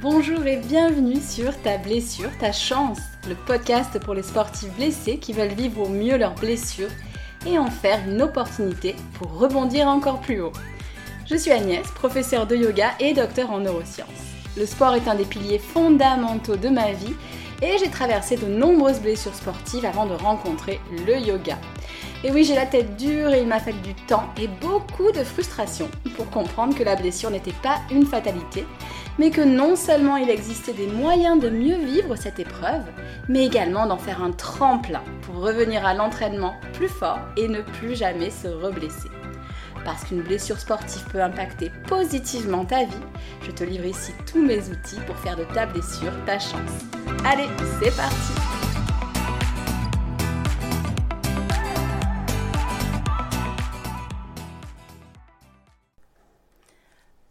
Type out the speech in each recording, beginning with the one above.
Bonjour et bienvenue sur Ta blessure, ta chance, le podcast pour les sportifs blessés qui veulent vivre au mieux leurs blessures et en faire une opportunité pour rebondir encore plus haut. Je suis Agnès, professeure de yoga et docteur en neurosciences. Le sport est un des piliers fondamentaux de ma vie et j'ai traversé de nombreuses blessures sportives avant de rencontrer le yoga. Et oui, j'ai la tête dure et il m'a fallu du temps et beaucoup de frustration pour comprendre que la blessure n'était pas une fatalité, mais que non seulement il existait des moyens de mieux vivre cette épreuve, mais également d'en faire un tremplin pour revenir à l'entraînement plus fort et ne plus jamais se reblesser. Parce qu'une blessure sportive peut impacter positivement ta vie, je te livre ici tous mes outils pour faire de ta blessure ta chance. Allez, c'est parti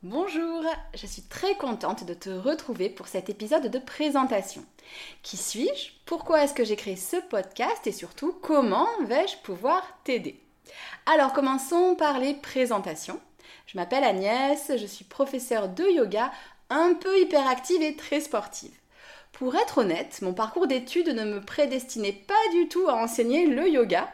Bonjour, je suis très contente de te retrouver pour cet épisode de présentation. Qui suis-je? Pourquoi est-ce que j'ai créé ce podcast? Et surtout, comment vais-je pouvoir t'aider? Alors commençons par les présentations. Je m'appelle Agnès, je suis professeure de yoga, un peu hyperactive et très sportive. Pour être honnête, mon parcours d'études ne me prédestinait pas du tout à enseigner le yoga.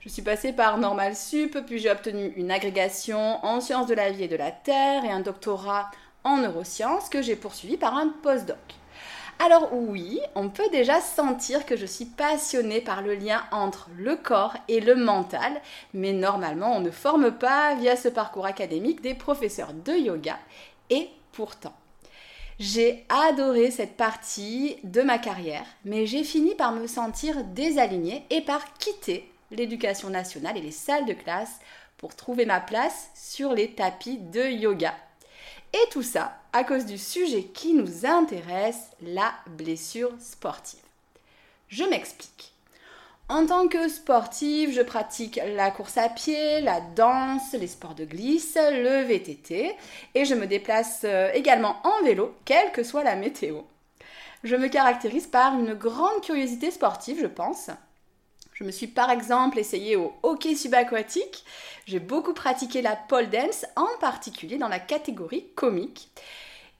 Je suis passée par Normal Sup, puis j'ai obtenu une agrégation en sciences de la vie et de la terre et un doctorat en neurosciences que j'ai poursuivi par un postdoc. Alors oui, on peut déjà sentir que je suis passionnée par le lien entre le corps et le mental, mais normalement on ne forme pas via ce parcours académique des professeurs de yoga, et pourtant. J'ai adoré cette partie de ma carrière, mais j'ai fini par me sentir désalignée et par quitter l'éducation nationale et les salles de classe pour trouver ma place sur les tapis de yoga. Et tout ça à cause du sujet qui nous intéresse, la blessure sportive. Je m'explique. En tant que sportive, je pratique la course à pied, la danse, les sports de glisse, le VTT et je me déplace euh, également en vélo, quelle que soit la météo. Je me caractérise par une grande curiosité sportive, je pense. Je me suis par exemple essayée au hockey subaquatique. J'ai beaucoup pratiqué la pole dance, en particulier dans la catégorie comique.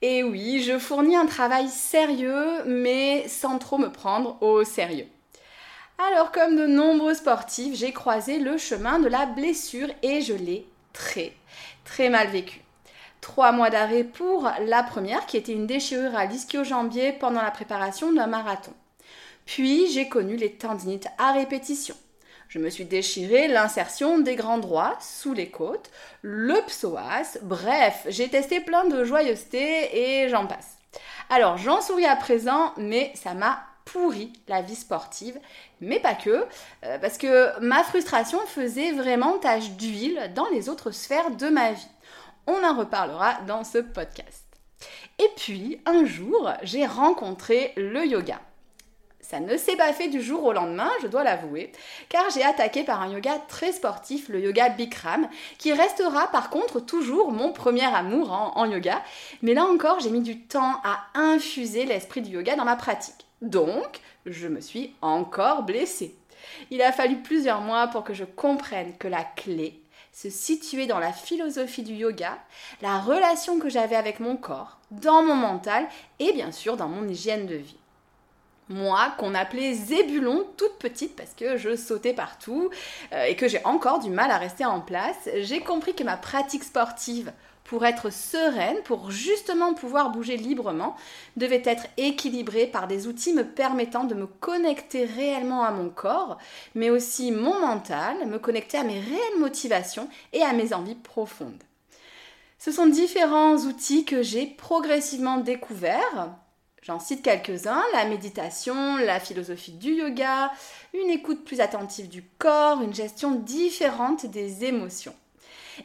Et oui, je fournis un travail sérieux, mais sans trop me prendre au sérieux. Alors comme de nombreux sportifs, j'ai croisé le chemin de la blessure et je l'ai très très mal vécu. Trois mois d'arrêt pour la première qui était une déchirure à l'ischio-jambier pendant la préparation d'un marathon. Puis j'ai connu les tendinites à répétition. Je me suis déchiré l'insertion des grands droits sous les côtes, le psoas, bref, j'ai testé plein de joyeuseté et j'en passe. Alors j'en souris à présent, mais ça m'a pourri la vie sportive, mais pas que, euh, parce que ma frustration faisait vraiment tache d'huile dans les autres sphères de ma vie. On en reparlera dans ce podcast. Et puis, un jour, j'ai rencontré le yoga. Ça ne s'est pas fait du jour au lendemain, je dois l'avouer, car j'ai attaqué par un yoga très sportif, le yoga Bikram, qui restera par contre toujours mon premier amour en yoga. Mais là encore, j'ai mis du temps à infuser l'esprit du yoga dans ma pratique. Donc, je me suis encore blessée. Il a fallu plusieurs mois pour que je comprenne que la clé se situait dans la philosophie du yoga, la relation que j'avais avec mon corps, dans mon mental et bien sûr dans mon hygiène de vie. Moi, qu'on appelait Zébulon, toute petite parce que je sautais partout euh, et que j'ai encore du mal à rester en place, j'ai compris que ma pratique sportive pour être sereine, pour justement pouvoir bouger librement, devait être équilibrée par des outils me permettant de me connecter réellement à mon corps, mais aussi mon mental, me connecter à mes réelles motivations et à mes envies profondes. Ce sont différents outils que j'ai progressivement découverts. J'en cite quelques-uns, la méditation, la philosophie du yoga, une écoute plus attentive du corps, une gestion différente des émotions.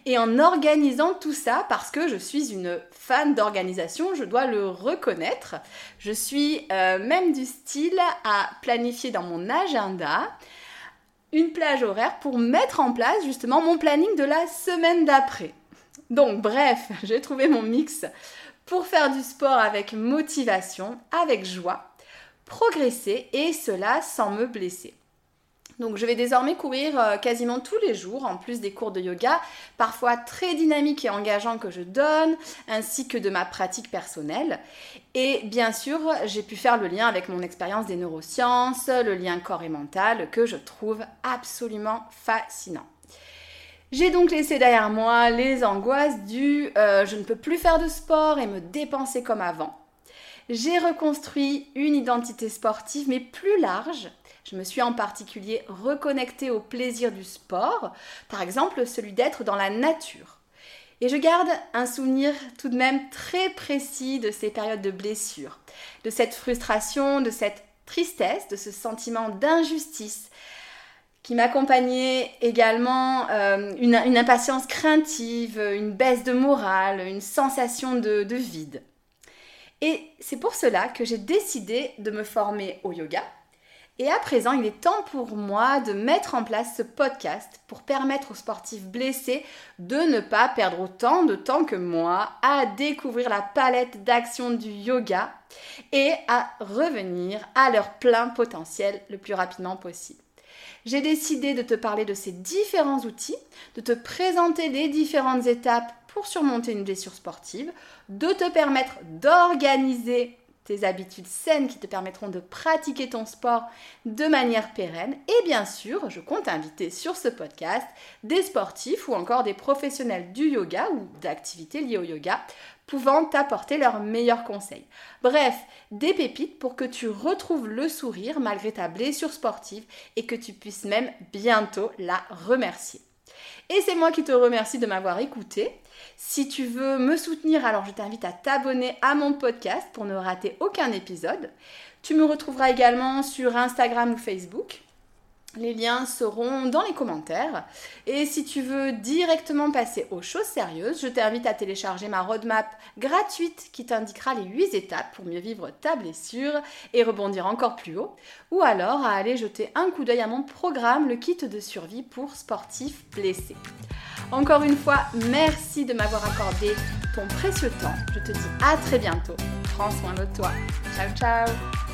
Et en organisant tout ça, parce que je suis une fan d'organisation, je dois le reconnaître, je suis euh, même du style à planifier dans mon agenda une plage horaire pour mettre en place justement mon planning de la semaine d'après. Donc bref, j'ai trouvé mon mix pour faire du sport avec motivation, avec joie, progresser et cela sans me blesser. Donc je vais désormais courir euh, quasiment tous les jours, en plus des cours de yoga, parfois très dynamiques et engageants que je donne, ainsi que de ma pratique personnelle. Et bien sûr, j'ai pu faire le lien avec mon expérience des neurosciences, le lien corps et mental, que je trouve absolument fascinant. J'ai donc laissé derrière moi les angoisses du euh, je ne peux plus faire de sport et me dépenser comme avant. J'ai reconstruit une identité sportive mais plus large je me suis en particulier reconnectée au plaisir du sport, par exemple celui d'être dans la nature. Et je garde un souvenir tout de même très précis de ces périodes de blessure, de cette frustration, de cette tristesse, de ce sentiment d'injustice qui m'accompagnait également euh, une, impatience craintive, une baisse de morale, une sensation de vide. Et c'est pour cela que j'ai décidé de me former au yoga et à présent, il est temps pour moi de mettre en place ce podcast pour permettre aux sportifs blessés de ne pas perdre autant de temps que moi à découvrir la palette d'actions du yoga et à revenir à leur plein potentiel le plus rapidement possible. J'ai décidé de te parler de ces différents outils, de te présenter les différentes étapes pour surmonter une blessure sportive, de te permettre d'organiser tes habitudes saines qui te permettront de pratiquer ton sport de manière pérenne. Et bien sûr, je compte inviter sur ce podcast des sportifs ou encore des professionnels du yoga ou d'activités liées au yoga pouvant t'apporter leurs meilleurs conseils. Bref, des pépites pour que tu retrouves le sourire malgré ta blessure sportive et que tu puisses même bientôt la remercier. Et c'est moi qui te remercie de m'avoir écouté. Si tu veux me soutenir, alors je t'invite à t'abonner à mon podcast pour ne rater aucun épisode. Tu me retrouveras également sur Instagram ou Facebook. Les liens seront dans les commentaires. Et si tu veux directement passer aux choses sérieuses, je t'invite à télécharger ma roadmap gratuite qui t'indiquera les 8 étapes pour mieux vivre ta blessure et rebondir encore plus haut. Ou alors à aller jeter un coup d'œil à mon programme, le kit de survie pour sportifs blessés. Encore une fois, merci de m'avoir accordé ton précieux temps. Je te dis à très bientôt. Prends soin de toi. Ciao ciao